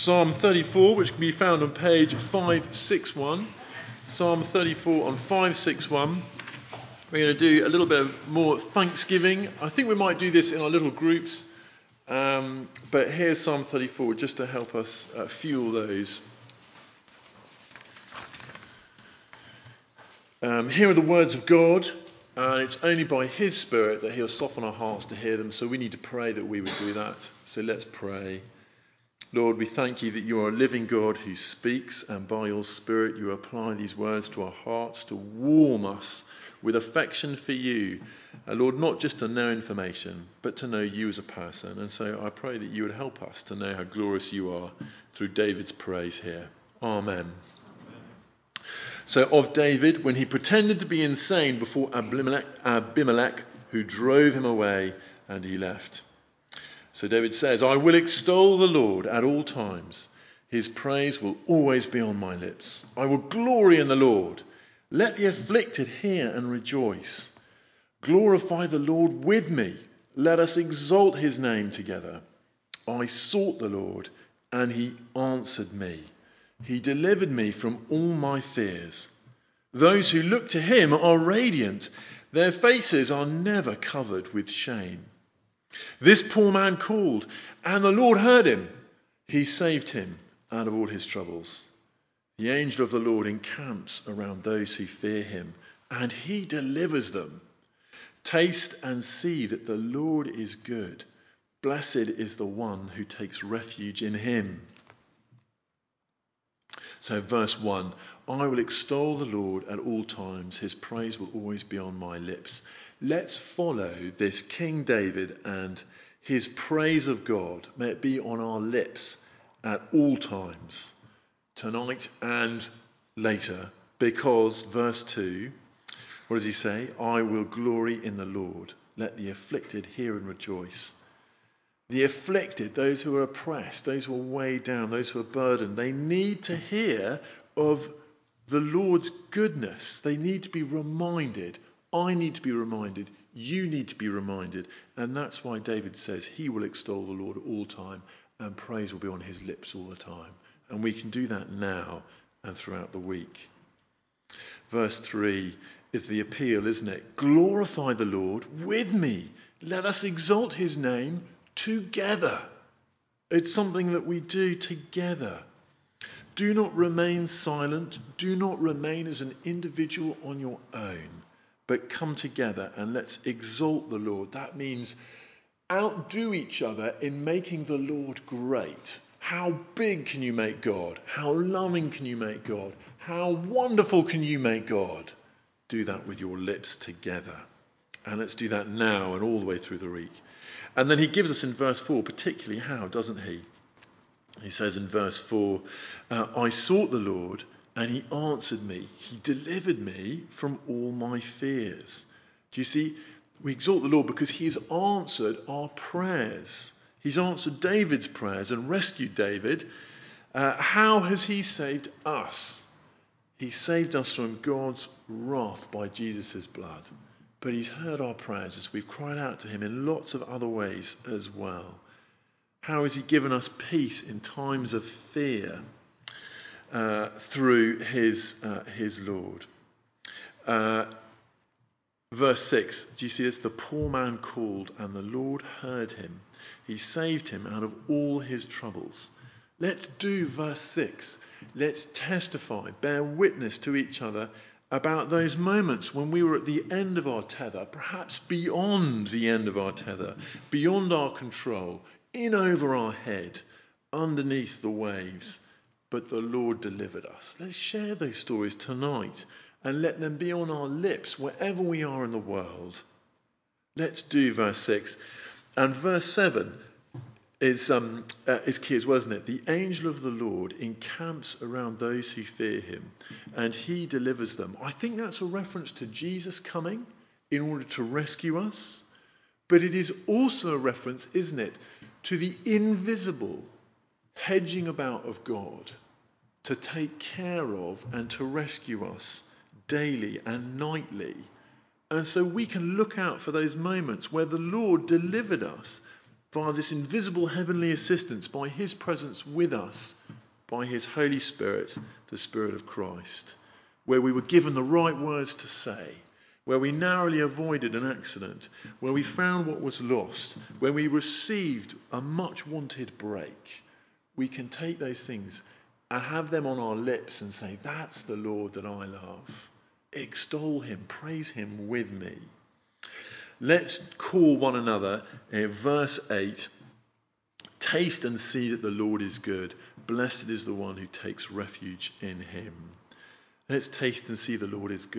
Psalm 34, which can be found on page 561. Psalm 34 on 561. We're going to do a little bit of more thanksgiving. I think we might do this in our little groups. Um, but here's Psalm 34 just to help us uh, fuel those. Um, here are the words of God, and it's only by His Spirit that He'll soften our hearts to hear them. So we need to pray that we would do that. So let's pray. Lord, we thank you that you are a living God who speaks, and by your Spirit you apply these words to our hearts to warm us with affection for you. Uh, Lord, not just to know information, but to know you as a person. And so I pray that you would help us to know how glorious you are through David's praise here. Amen. So, of David, when he pretended to be insane before Abimelech, Abimelech, who drove him away, and he left. So, David says, I will extol the Lord at all times. His praise will always be on my lips. I will glory in the Lord. Let the afflicted hear and rejoice. Glorify the Lord with me. Let us exalt his name together. I sought the Lord, and he answered me. He delivered me from all my fears. Those who look to him are radiant, their faces are never covered with shame. This poor man called, and the Lord heard him. He saved him out of all his troubles. The angel of the Lord encamps around those who fear him, and he delivers them. Taste and see that the Lord is good. Blessed is the one who takes refuge in him. So, verse 1 I will extol the Lord at all times, his praise will always be on my lips. Let's follow this King David and his praise of God. May it be on our lips at all times tonight and later, because, verse 2, what does he say? I will glory in the Lord. Let the afflicted hear and rejoice. The afflicted, those who are oppressed, those who are weighed down, those who are burdened, they need to hear of the Lord's goodness. They need to be reminded. I need to be reminded. You need to be reminded. And that's why David says he will extol the Lord at all time and praise will be on his lips all the time. And we can do that now and throughout the week. Verse 3 is the appeal, isn't it? Glorify the Lord with me. Let us exalt his name together. It's something that we do together. Do not remain silent. Do not remain as an individual on your own, but come together and let's exalt the Lord. That means outdo each other in making the Lord great. How big can you make God? How loving can you make God? How wonderful can you make God? Do that with your lips together. And let's do that now and all the way through the week. And then he gives us in verse 4 particularly how, doesn't he? He says in verse 4 uh, I sought the Lord, and he answered me. He delivered me from all my fears. Do you see? We exalt the Lord because he has answered our prayers. He's answered David's prayers and rescued David. Uh, how has he saved us? He saved us from God's wrath by Jesus' blood. But he's heard our prayers as we've cried out to him in lots of other ways as well. How has he given us peace in times of fear uh, through his, uh, his Lord? Uh, verse 6, do you see this? The poor man called, and the Lord heard him he saved him out of all his troubles. Let's do verse 6. Let's testify, bear witness to each other about those moments when we were at the end of our tether, perhaps beyond the end of our tether, beyond our control, in over our head, underneath the waves. But the Lord delivered us. Let's share those stories tonight and let them be on our lips wherever we are in the world. Let's do verse 6. And verse 7 is, um, uh, is key as well, isn't it? The angel of the Lord encamps around those who fear him, and he delivers them. I think that's a reference to Jesus coming in order to rescue us, but it is also a reference, isn't it, to the invisible hedging about of God to take care of and to rescue us daily and nightly and so we can look out for those moments where the Lord delivered us via this invisible heavenly assistance, by his presence with us, by his Holy Spirit, the Spirit of Christ, where we were given the right words to say, where we narrowly avoided an accident, where we found what was lost, where we received a much wanted break, we can take those things and have them on our lips and say, That's the Lord that I love. Extol him, praise him with me. Let's call one another, uh, verse 8 Taste and see that the Lord is good. Blessed is the one who takes refuge in him. Let's taste and see the Lord is good.